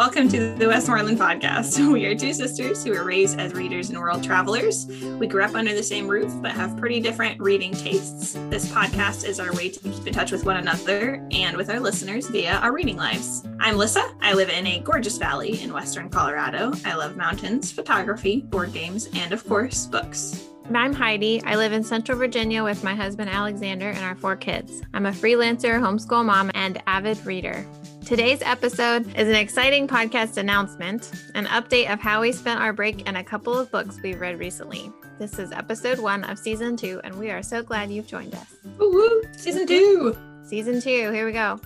Welcome to the Westmoreland Podcast. We are two sisters who were raised as readers and world travelers. We grew up under the same roof, but have pretty different reading tastes. This podcast is our way to keep in touch with one another and with our listeners via our reading lives. I'm Lissa. I live in a gorgeous valley in western Colorado. I love mountains, photography, board games, and of course, books. I'm Heidi. I live in Central Virginia with my husband Alexander and our four kids. I'm a freelancer, homeschool mom, and avid reader. Today's episode is an exciting podcast announcement, an update of how we spent our break, and a couple of books we've read recently. This is episode one of season two, and we are so glad you've joined us. Woo woo! Season two! Season two, here we go.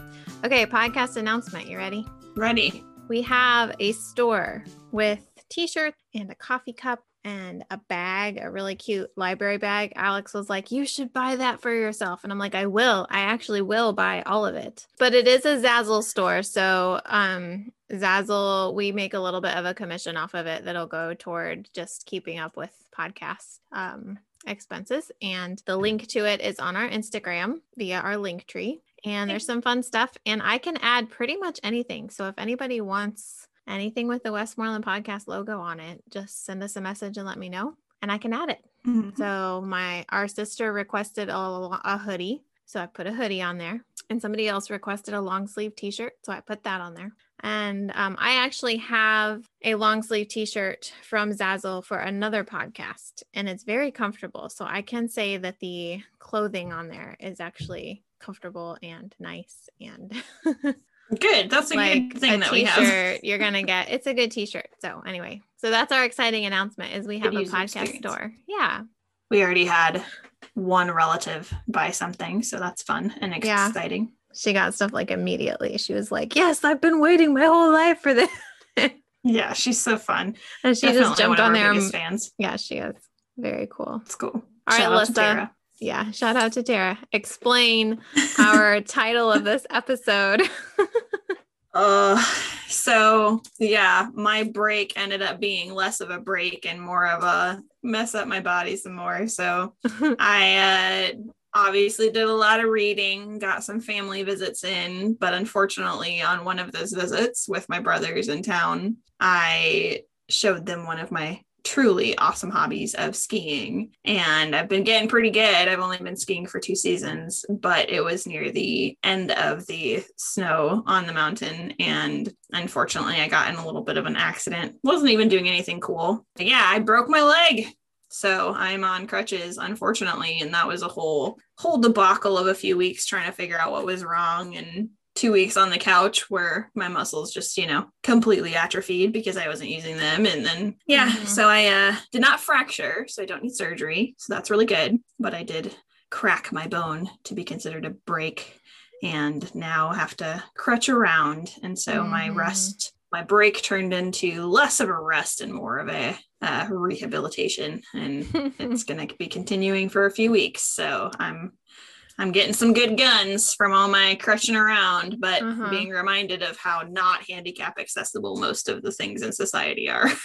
Okay, podcast announcement. You ready? Ready. We have a store with t shirts and a coffee cup and a bag, a really cute library bag. Alex was like, You should buy that for yourself. And I'm like, I will. I actually will buy all of it. But it is a Zazzle store. So, um, Zazzle, we make a little bit of a commission off of it that'll go toward just keeping up with podcast um, expenses. And the link to it is on our Instagram via our Linktree. And there's some fun stuff. And I can add pretty much anything. So if anybody wants anything with the Westmoreland podcast logo on it, just send us a message and let me know, and I can add it. Mhm. So my our sister requested a, a hoodie, so I put a hoodie on there, and somebody else requested a long sleeve T-shirt, so I put that on there. And um, I actually have a long sleeve T-shirt from Zazzle for another podcast, and it's very comfortable. So I can say that the clothing on there is actually comfortable and nice and Good. That's a like good thing a that we have. you're gonna get it's a good t-shirt so anyway so that's our exciting announcement is we have a podcast experience. store yeah We already had one relative buy something, so that's fun and Yeah. exciting. she got stuff like immediately she was like yes i've been waiting my whole life for this Yeah, she's so fun. and she Definitely just jumped on there fans. yeah she is very cool It's cool. All right, Shout out to Alyssa. Yeah shout out to tara explain our title of this episode Uh, so yeah, my break ended up being less of a break and more of a mess up my body some more. So I uh, obviously did a lot of reading, got some family visits in, but unfortunately, on one of those visits with my brothers in town, I showed them one of my truly awesome hobbies of skiing. And I've been getting pretty good. I've only been skiing for two seasons, but it was near the end of the snow on the mountain. And unfortunately, I got in a little bit of an accident. Wasn't even doing anything cool. But yeah, I broke my leg. So I'm on crutches, unfortunately, and that was a whole whole debacle of a few weeks trying to figure out what was wrong and two weeks on the couch where my muscles just you know completely atrophied because I wasn't using them, and then yeah, Mhm. so I uh, did not fracture, so I don't need surgery, so that's really good. But I did crack my bone to be considered a break, and now have to crutch around, and so my Mhm. rest my break turned into less of a rest and more of a uh, rehabilitation and it's going to be continuing for a few weeks so i'm i'm getting some good guns from all my crutching around but Uh-huh. being reminded of how not handicap accessible most of the things in society are.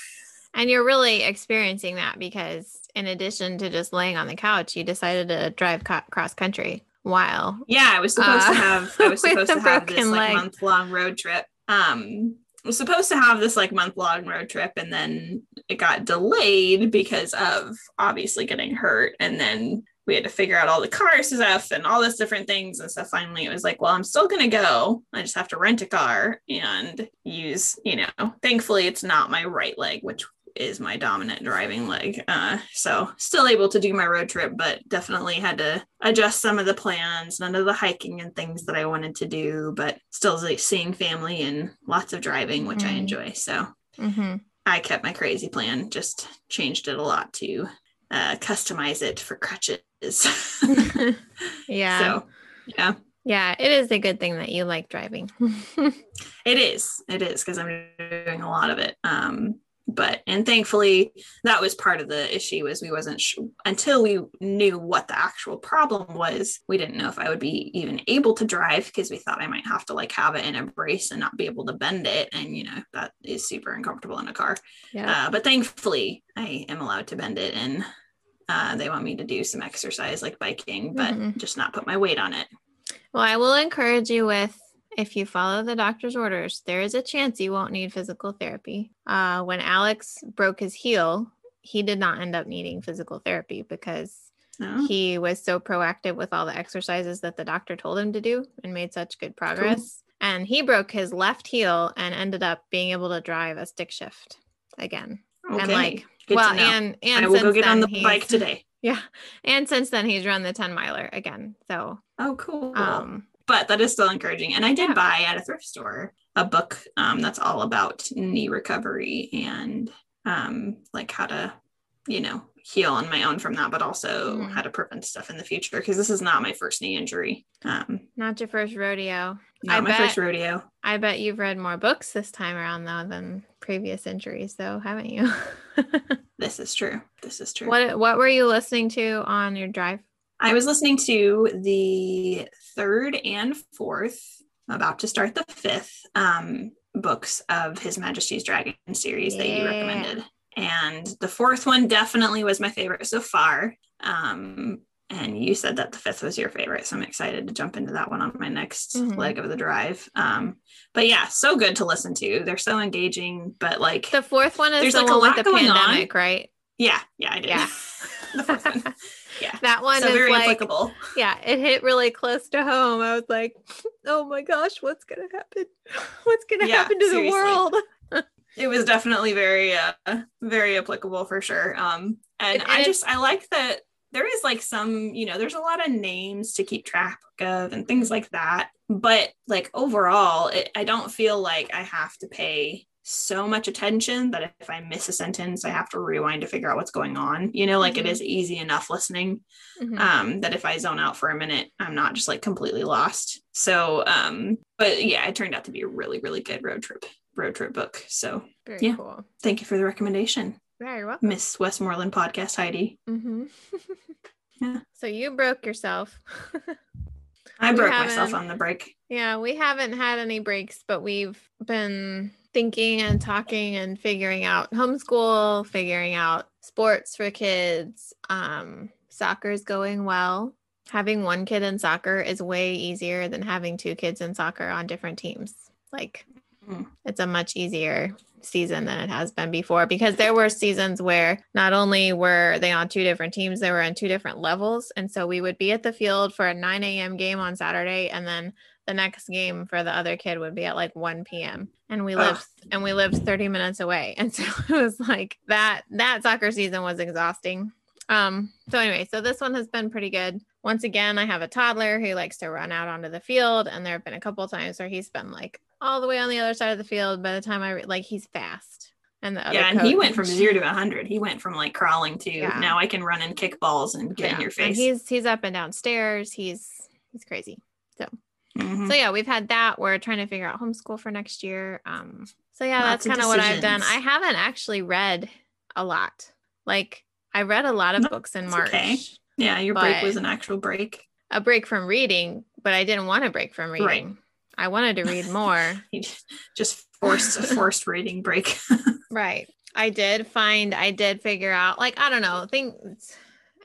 And you're really experiencing that because in addition to just laying on the couch you decided to drive co- cross country while yeah i was supposed Uh, to have i was supposed to have this like month long road trip. Um I was supposed to have this like month long road trip and then it got delayed because of obviously getting hurt and then we had to figure out all the car stuff and all this different things and so finally it was like well i'm still going to go i just have to rent a car and use you know thankfully it's not my right leg which is my dominant driving leg uh, so still able to do my road trip but definitely had to adjust some of the plans none of the hiking and things that i wanted to do but still like, seeing family and lots of driving which i Mhm. enjoy so Mhm. I kept my crazy plan, just changed it a lot to uh, customize it for crutches. yeah So, yeah, yeah it is a good thing that you like driving it is. It is because I'm doing a lot of it. Um, but and thankfully that was part of the issue is we wasn't sh- until we knew what the actual problem was we didn't know if i would be even able to drive because we thought i might have to like have it in a brace and not be able to bend it and you know that is super uncomfortable in a car yeah Uh, but thankfully, I am allowed to bend it, and uh, they want me to do some exercise like biking, but Mhm. just not put my weight on it. Well, I will encourage you with if you follow the doctor's orders, there is a chance you won't need physical therapy. Uh, when Alex broke his heel, he did not end up needing physical therapy because No? he was so proactive with all the exercises that the doctor told him to do and made such good progress. And he broke his left heel and ended up being able to drive a stick shift again. okay. And like, Good well, and and I will go get on the bike today. Yeah, and since then he's run the ten miler again. So, Oh, cool. um, but that is still encouraging. And I did Yeah. buy at a thrift store a book um, that's all about knee recovery and um, like how to, you know, heal on my own from that, but also Mhm. how to prevent stuff in the future because this is not my first knee injury. Um, not your first rodeo. not I my bet- first rodeo. I bet you've read more books this time around though than previous injuries, though, haven't you? This is true. This is true. what What were you listening to on your drive? I was listening to the third and fourth, about to start the fifth um, books of His Majesty's Dragon series that you recommended. And the fourth one definitely was my favorite so far. Um, and you said that the fifth was your favorite. So I'm excited to jump into that one on my next Mhm. leg of the drive. Um, but yeah, so good to listen to. They're so engaging, but like, The fourth one is There's, the like, a one with lot the going on. pandemic, right? yeah, yeah, I did. Yeah. the fourth one. Yeah. that one so is very like, applicable. yeah, it hit really close to home. I was like, oh my gosh, what's gonna happen? What's gonna Yeah, happen to seriously. the world? it was definitely very uh very applicable for sure um and And- i just i like that there is like some you know there's a lot of names to keep track of and things like that but like overall it, i don't feel like i have to pay so much attention that if i miss a sentence i have to rewind to figure out what's going on you know like it Mhm. is easy enough listening Mhm. um that if i zone out for a minute i'm not just like completely lost so um but yeah it turned out to be a really really good road trip road trip book so Very yeah. cool. Thank you for the recommendation, Very welcome. Miss Westmoreland podcast, Heidi. Mm-hmm. Yeah. So you broke yourself. I broke myself on the break. Yeah, we haven't had any breaks, but we've been thinking and talking and figuring out homeschool, figuring out sports for kids. Um, soccer's going well. Having one kid in soccer is way easier than having two kids in soccer on different teams. Like, Mhm. it's a much easier season than it has been before because there were seasons where not only were they on two different teams, they were on two different levels. And so we would be at the field for a 9 a.m. game on Saturday and then the next game for the other kid would be at like 1 p.m. and we Ugh. lived and we lived 30 minutes away. And so it was like that that soccer season was exhausting. Um so anyway, so this one has been pretty good. Once again, I have a toddler who likes to run out onto the field and there have been a couple of times where he's been like all the way on the other side of the field by the time I re- like he's fast. And the other Yeah, and he went from zero to 100. He went from like crawling to Yeah. now I can run and kick balls and get in Yeah, your and face. he's he's up and down stairs. He's he's crazy. Mhm. So yeah, we've had that. We're trying to figure out homeschool for next year. Um, so yeah, Lots that's kind of what I've done. I haven't actually read a lot. Like I read a lot of No, books in March. okay. yeah, your break was an actual break. A break from reading, but I didn't want to break from reading. Right. I wanted to read more. Just forced a forced reading break. right. I did find I did figure out like I don't know, things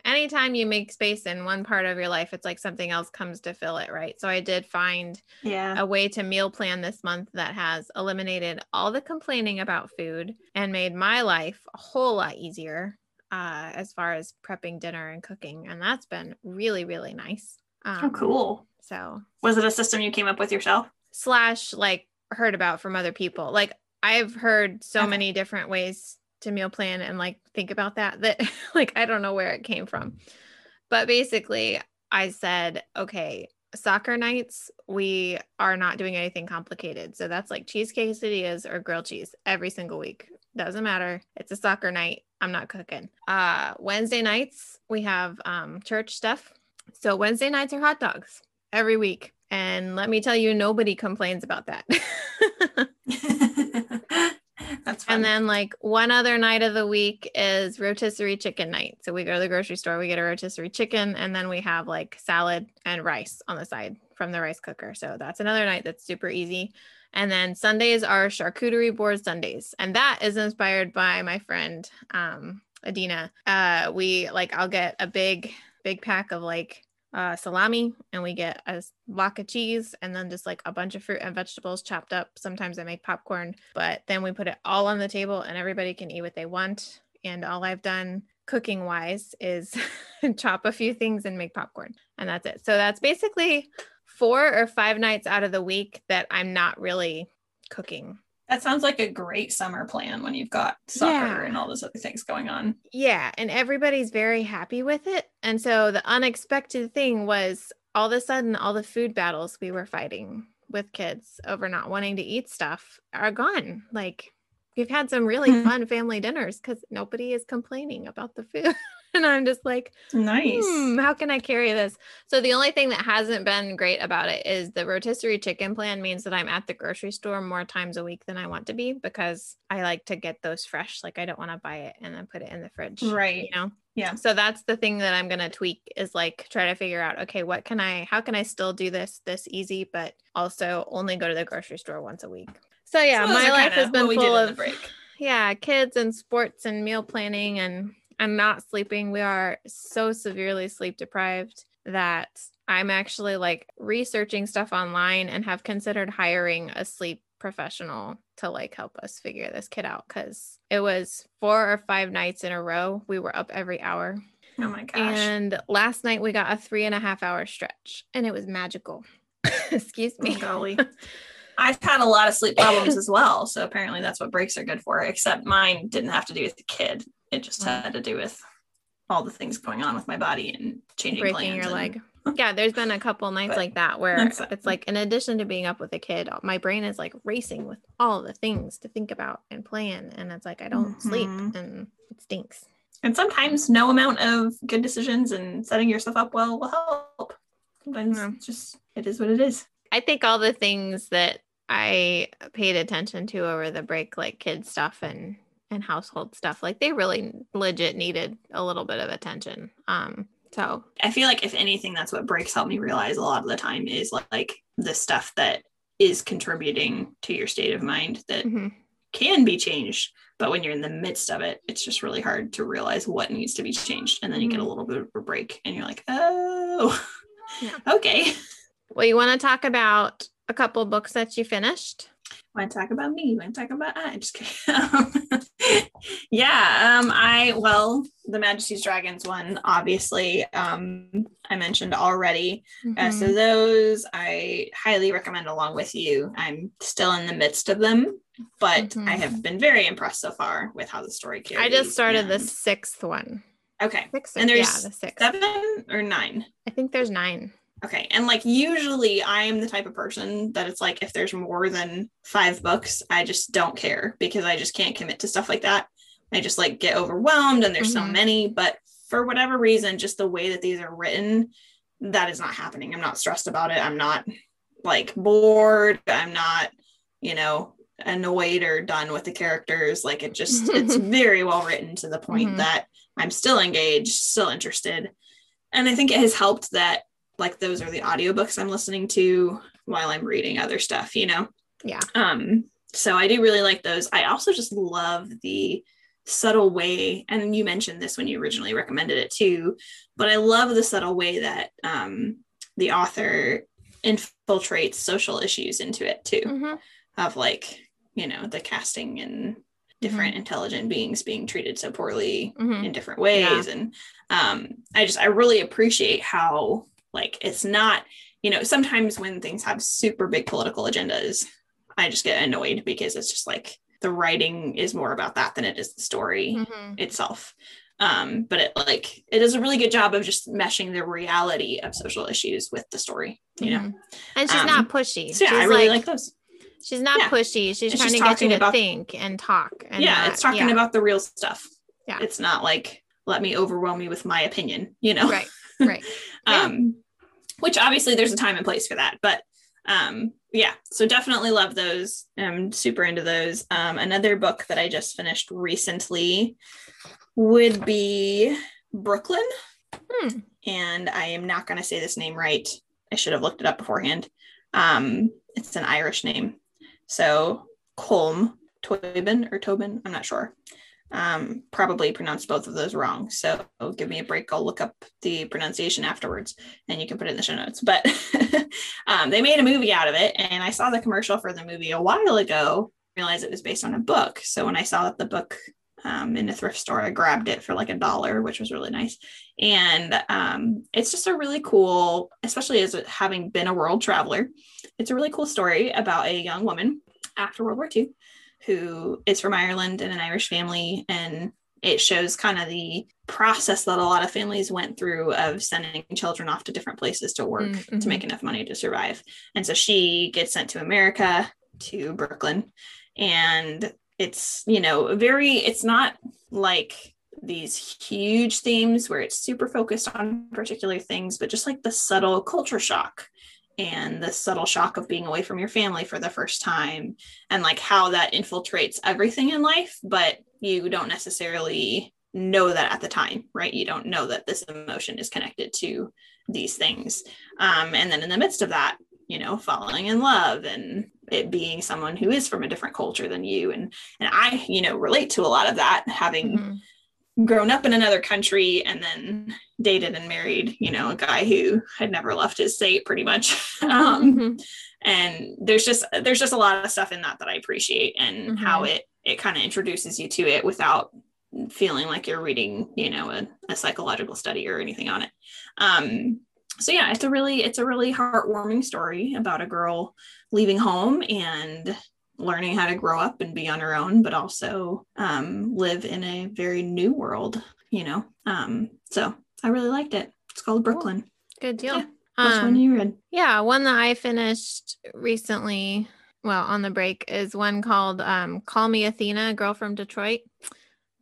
anytime you make space in one part of your life, it's like something else comes to fill it, right? So I did find yeah. a way to meal plan this month that has eliminated all the complaining about food and made my life a whole lot easier uh, as far as prepping dinner and cooking. And that's been really, really nice. Um, Oh, cool. So, Was it a system you came up with yourself? slash, like, heard about from other people. Like, I've heard so Okay. many different ways to meal plan and like think about that, that like, I don't know where it came from. But basically, I said, okay, soccer nights, we are not doing anything complicated. So that's like cheese quesadillas or grilled cheese every single week. Doesn't matter. It's a soccer night. I'm not cooking. Uh Wednesday nights, we have um church stuff. So Wednesday nights are hot dogs every week. And let me tell you, nobody complains about that. That's fun. And then like one other night of the week is rotisserie chicken night. So we go to the grocery store, we get a rotisserie chicken, and then we have like salad and rice on the side from the rice cooker. So that's another night that's super easy. And then Sundays are charcuterie board Sundays. And that is inspired by my friend um Adina. Uh we like I'll get a big, big pack of like uh, salami and we get a block of cheese and then just like a bunch of fruit and vegetables chopped up. Sometimes I make popcorn, but then we put it all on the table and everybody can eat what they want. And all I've done cooking wise is chop a few things and make popcorn. And that's it. So that's basically four or five nights out of the week that I'm not really cooking. That sounds like a great summer plan when you've got soccer Yeah. and all those other things going on. Yeah, and everybody's very happy with it. And so the unexpected thing was all of a sudden all the food battles we were fighting with kids over not wanting to eat stuff are gone. Like we've had some really Hmm. fun family dinners cuz nobody is complaining about the food. and I'm just like, Nice. Hmm, how can I carry this? So the only thing that hasn't been great about it is the rotisserie chicken plan means that I'm at the grocery store more times a week than I want to be because I like to get those fresh. Like I don't want to buy it and then put it in the fridge. Right. You know? Yeah. So that's the thing that I'm gonna tweak is like try to figure out, okay, what can I how can I still do this this easy, but also only go to the grocery store once a week. So yeah, So my life has been what we did full of break. yeah, kids and sports and meal planning and and not sleeping. We are so severely sleep deprived that I'm actually like researching stuff online and have considered hiring a sleep professional to like help us figure this kid out cuz it was four or five nights in a row we were up every hour Oh my gosh. and last night we got a three and a half hour stretch and it was magical excuse Oh, me golly. I've had a lot of sleep problems as well. So apparently that's what breaks are good for, except mine didn't have to do with the kid. It just had to do with all the things going on with my body and changing breaking your and- leg. Yeah, there's been a couple nights But like that where it's like, in addition to being up with a kid, my brain is like racing with all the things to think about and plan. And it's like, I don't sleep Mhm. and it stinks. And sometimes no amount of good decisions and setting yourself up well will help. Sometimes just it is what it is. I think all the things that I paid attention to over the break, like kid stuff and and household stuff, like they really legit needed a little bit of attention. Um, so I feel like if anything, that's what breaks help me realize a lot of the time is like the stuff that is contributing to your state of mind that mhm. can be changed. But when you're in the midst of it, it's just really hard to realize what needs to be changed. And then you get a Mhm. little bit of a break and you're like, oh, Yeah. okay. well, you want to talk about a couple books that you finished? Want to talk about me? You want to talk about I? Just kidding. yeah. Um. I well, the Majesty's Dragons one, obviously. Um. I mentioned already. Uh, so Mhm. those I highly recommend along with you. I'm still in the midst of them, but Mhm. I have been very impressed so far with how the story carries. I just started the sixth one. Okay. Six, And yeah, the six. Seven or nine. I think there's nine. Okay. And like usually I am the type of person that it's like if there's more than five books, I just don't care because I just can't commit to stuff like that. I just like get overwhelmed and there's so Mhm. many, but for whatever reason, just the way that these are written, that is not happening. I'm not stressed about it. I'm not like bored. I'm not, you know, annoyed or done with the characters. Like it just it's very well written to the point Mhm. that I'm still engaged, still interested. And I think it has helped that like those are the audiobooks I'm listening to while I'm reading other stuff, you know? Yeah. Um, so I do really like those. I also just love the subtle way, and you mentioned this when you originally recommended it too, but I love the subtle way that um, the author infiltrates social issues into it too, Mhm. of like, you know, the casting and different intelligent beings being treated so poorly Mhm. in different ways and um i just i really appreciate how like it's not you know sometimes when things have super big political agendas i just get annoyed because it's just like the writing is more about that than it is the story Mhm. itself um but it like it does a really good job of just meshing the reality of social issues with the story you know Mhm. And she's Um, not pushy. so yeah she's i really like, like, those she's not yeah. pushy. She's And trying she's to get you to about- think and talk. And yeah not- it's talking yeah, about the real stuff Yeah. it's not like let me overwhelm you with my opinion you know right, right. Yeah. um which obviously there's a time and place for that but um yeah so definitely love those. I'm super into those. Um another book that i just finished recently would be brooklyn. Hmm. and i am not going to say this name right. I should have looked it up beforehand. Um it's an irish name. So colm toybin or tobin? I'm not sure um, probably pronounced both of those wrong. So give me a break. I'll look up the pronunciation afterwards and you can put it in the show notes. But um, they made a movie out of it. And I saw the commercial for the movie a while ago, realized it was based on a book. So when I saw that the book um, in a thrift store, I grabbed it for like a dollar, which was really nice. And um, it's just a really cool, especially as having been a world traveler, it's a really cool story about a young woman after World War II who is from Ireland and an Irish family. And it shows kind of the process that a lot of families went through of sending children off to different places to work mm-hmm. to make enough money to survive. And so she gets sent to America, to Brooklyn. And it's, you know, very, it's not like these huge themes where it's super focused on particular things, but just like the subtle culture shock and the subtle shock of being away from your family for the first time and like how that infiltrates everything in life but you don't necessarily know that at the time right? You don't know that this emotion is connected to these things. Um, and then in the midst of that you know falling in love and it being someone who is from a different culture than you and and i you know relate to a lot of that having mm-hmm grown up in another country and then dated and married, you know, a guy who had never left his state pretty much. um, mm-hmm. And there's just there's just a lot of stuff in that that I appreciate and mm-hmm. how it it kind of introduces you to it without feeling like you're reading, you know, a, a psychological study or anything on it. Um, so yeah, it's a really it's a really heartwarming story about a girl leaving home and learning how to grow up and be on her own, but also um, live in a very new world, you know. Um, so I really liked it. It's called Brooklyn. Cool. Good deal. Yeah. Which um, one you read? Yeah, one that I finished recently, well, on the break, is one called um, Call Me Athena, a Girl from Detroit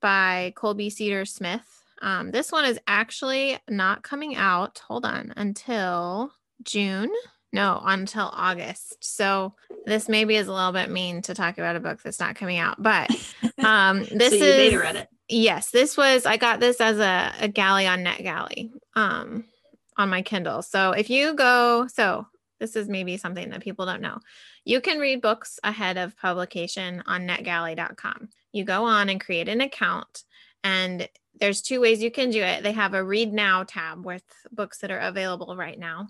by Colby Cedar Smith. Um, this one is actually not coming out, hold on, until June. No, until August. So this maybe is a little bit mean to talk about a book that's not coming out, but um this so is read it. Yes, this was I got this as a, a galley on NetGalley um on my Kindle. So if you go so this is maybe something that people don't know. You can read books ahead of publication on netgalley.com. You go on and create an account and there's two ways you can do it. They have a read now tab with books that are available right now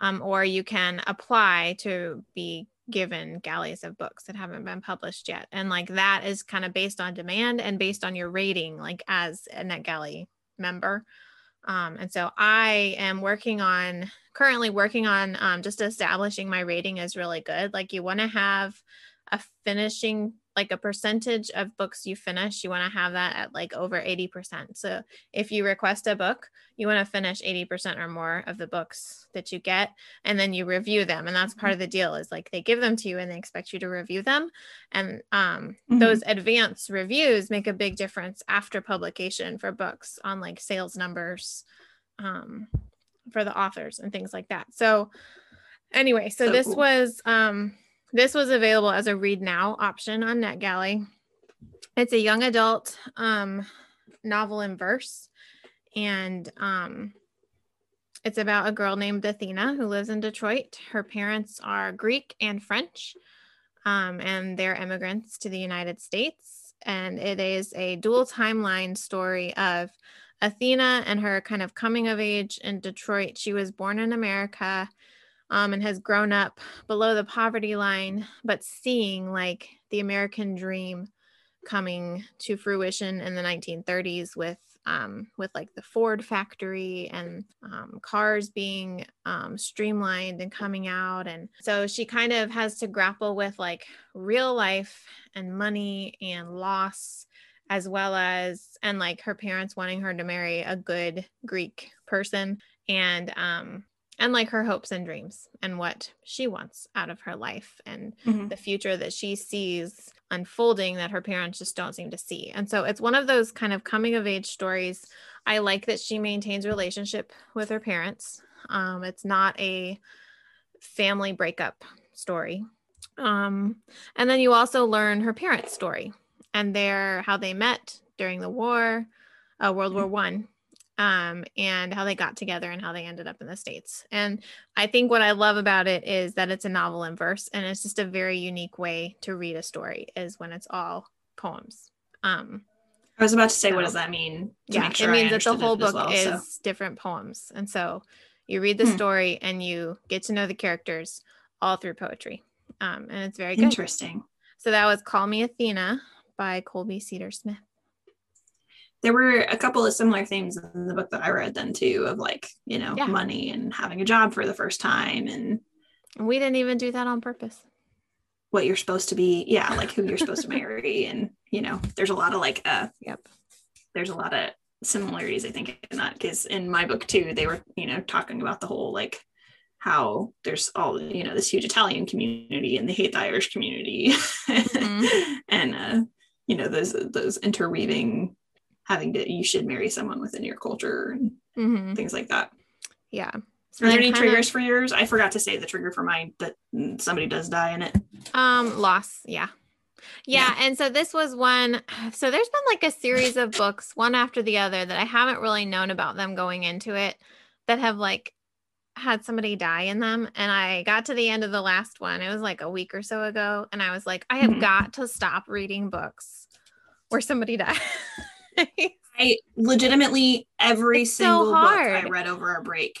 um, or you can apply to be given galleys of books that haven't been published yet. And like that is kind of based on demand and based on your rating, like as a NetGalley member. Um, and so I am working on currently working on um, just establishing my rating is really good. Like you want to have a finishing like a percentage of books you finish, you want to have that at like over 80%. So if you request a book, you want to finish 80% or more of the books that you get and then you review them. And that's part of the deal is like they give them to you and they expect you to review them. And um, mm-hmm. those advanced reviews make a big difference after publication for books on like sales numbers um, for the authors and things like that. So anyway, so, so this cool. was um this was available as a read now option on NetGalley. It's a young adult um, novel in verse, and um, it's about a girl named Athena who lives in Detroit. Her parents are Greek and French, um, and they're immigrants to the United States. And it is a dual timeline story of Athena and her kind of coming of age in Detroit. She was born in America um, and has grown up below the poverty line, but seeing like the American dream coming to fruition in the 1930s with um, with like the Ford factory and um, cars being um, streamlined and coming out. And so she kind of has to grapple with like real life and money and loss, as well as, and like her parents wanting her to marry a good Greek person. And um, and like her hopes and dreams and what she wants out of her life and mm-hmm. the future that she sees unfolding that her parents just don't seem to see. And so it's one of those kind of coming of age stories. I like that she maintains relationship with her parents. Um, it's not a family breakup story. Um, and then you also learn her parents' story and their how they met during the war, uh, World War One, um, and how they got together and how they ended up in the States. And I think what I love about it is that it's a novel in verse and it's just a very unique way to read a story is when it's all poems. Um, I was about to say, So- what does that mean? to yeah, make sure it means that the whole book well, is so. different poems. And so you read the Hmm. story and you get to know the characters all through poetry. Um, and it's very good. interesting. So that was Call Me Athena by Colby Cedar Smith. There were a couple of similar themes in the book that I read then too, of like you know Yeah. money and having a job for the first time and we didn't even do that on purpose. what you're supposed to be yeah like who you're supposed to marry and you know there's a lot of like uh Yep. there's a lot of similarities i think in that because in my book too they were you know talking about the whole like how there's all you know this huge italian community and they hate the irish community Mm-hmm. and uh you know those those interweaving having to you should marry someone within your culture and Mhm. things like that Yeah. are there any triggers for yours i forgot to say the trigger for mine that somebody does die in it Um, loss. Yeah. yeah. Yeah. And so this was one. So there's been like a series of books, one after the other, that I haven't really known about them going into it that have like had somebody die in them. And I got to the end of the last one. It was like a week or so ago. And I was like, I have Mhm. got to stop reading books where somebody died. I legitimately every It's so single book I read over our break.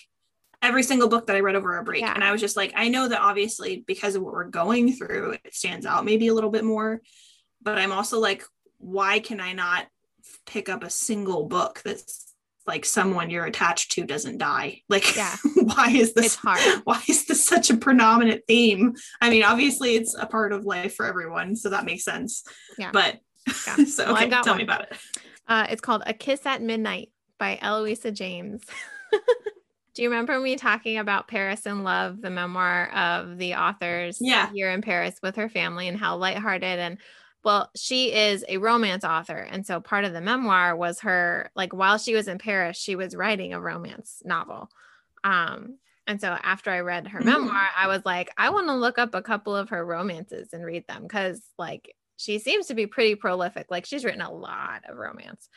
Every single book that I read over our break. Yeah. And I was just like, I know that obviously because of what we're going through, it stands out maybe a little bit more. But I'm also like, why can I not pick up a single book that's like someone you're attached to doesn't die? Like, Yeah. why is this It's hard. Why is this such a predominant theme? I mean, obviously it's a part of life for everyone, so that makes sense. Yeah. But Yeah. so okay, got tell one. me about it. Uh, it's called A Kiss at Midnight by Eloisa James. Do you remember me talking about Paris in Love, the memoir of the author's Yeah. year in Paris with her family and how lighthearted and well, she is a romance author. And so part of the memoir was her, like while she was in Paris, she was writing a romance novel. Um, and so after I read her Mm. memoir, I was like, I want to look up a couple of her romances and read them because like she seems to be pretty prolific. Like she's written a lot of romance.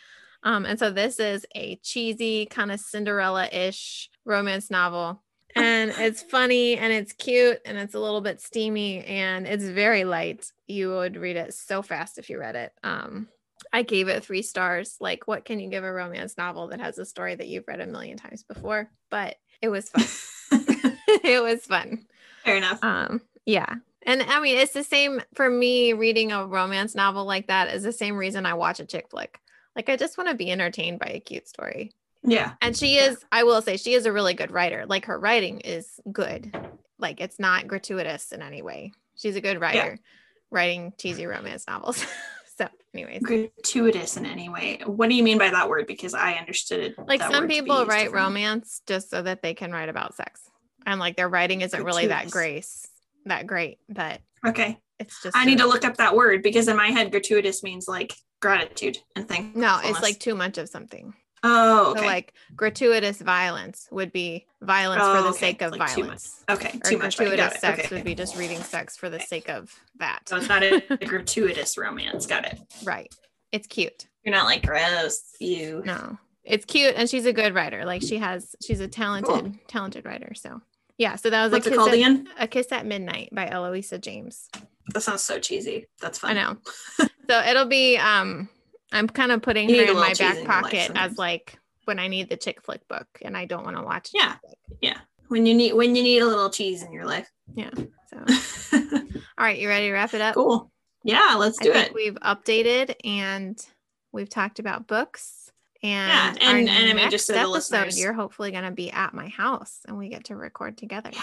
Um, and so this is a cheesy kind of Cinderella-ish romance novel. And it's funny and it's cute and it's a little bit steamy and it's very light. You would read it so fast if you read it. Um, I gave it three stars. Like, what can you give a romance novel that has a story that you've read a million times before? But it was fun. it was fun. Fair enough. Um, yeah. And I mean, it's the same for me reading a romance novel like that is the same reason I watch a chick flick. Like, I just want to be entertained by a cute story. yeah. And she is, I will say, she is a really good writer. Like, her writing is good. Like, it's not gratuitous in any way. She's a good writer writing cheesy romance novels. so, anyways, Gratuitous in any way. What do you mean by that word? Because I understood it. like some word to be people write romance just so that they can write about sex. And like their writing isn't really that grace, that great, but Okay. it's just I need to look up that word because in my head, gratuitous means like gratitude and thing. No, it's like too much of something. oh, okay. So like gratuitous violence would be violence Oh, for the oh, okay. sake of Like too violence. okay, Or too much. gratuitous sex Okay. would be just reading sex for the sake of that. So it's not a gratuitous romance. Got it. Right. It's cute. You're not like gross. You. No. It's cute and she's a good writer. Like she has she's a talented, talented writer. So yeah. So that was What's a kiss, called at, again? a kiss at midnight by Eloisa James. That sounds so cheesy. That's fun. I know. so it'll be um I'm kind of putting You her in my back in your life pocket as like when I need the chick flick book and I don't want to watch Yeah. Yeah. When you need when you need a little cheese in your life. Yeah. So all right, you ready to wrap it up? cool. Yeah, let's I do think it. we've updated and we've talked about books. And, Yeah, and- and I mean, just so episode, you're hopefully going to be at my house and we get to record together. Yeah.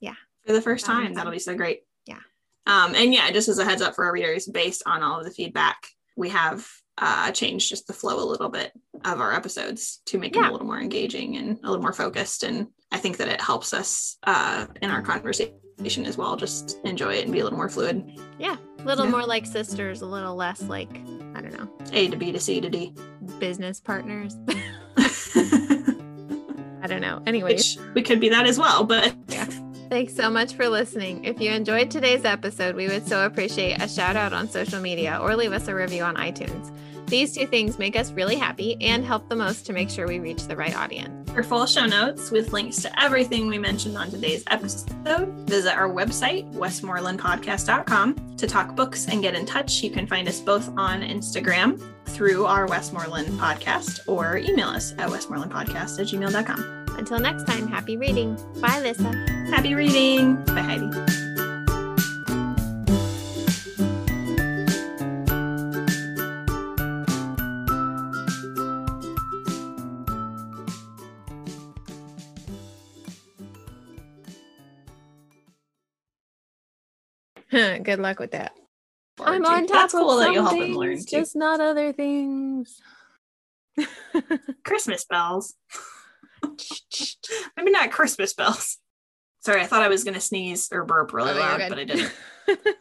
Yeah. For the first That'll be time. That'll be so great. Yeah. Um, and yeah, just as a heads up for our readers, based on all of the feedback, we have uh, changed just the flow a little bit of our episodes to make them a little more engaging and a little more focused. And I think that it helps us uh, in our conversation as well. Just enjoy it and be a little more fluid. Yeah. A little Yeah. more like sisters, a little less like, I don't know, A to B to C to D. business partners. I don't know. Anyways, Which we could be that as well, but yeah. thanks so much for listening. If you enjoyed today's episode, we would so appreciate a shout out on social media or leave us a review on iTunes. These two things make us really happy and help the most to make sure we reach the right audience. For full show notes with links to everything we mentioned on today's episode, visit our website, westmorelandpodcast.com. To talk books and get in touch, you can find us both on Instagram through our Westmoreland podcast or email us at westmorelandpodcast at gmail.com. Until next time, happy reading. Bye, Lisa. Happy reading. Bye, Heidi. Good luck with that. I'm on top That's cool of that you'll help him learn too. Just not other things. Christmas bells. Maybe not Christmas bells. Sorry, I thought I was gonna sneeze or burp really oh, loud, but I didn't.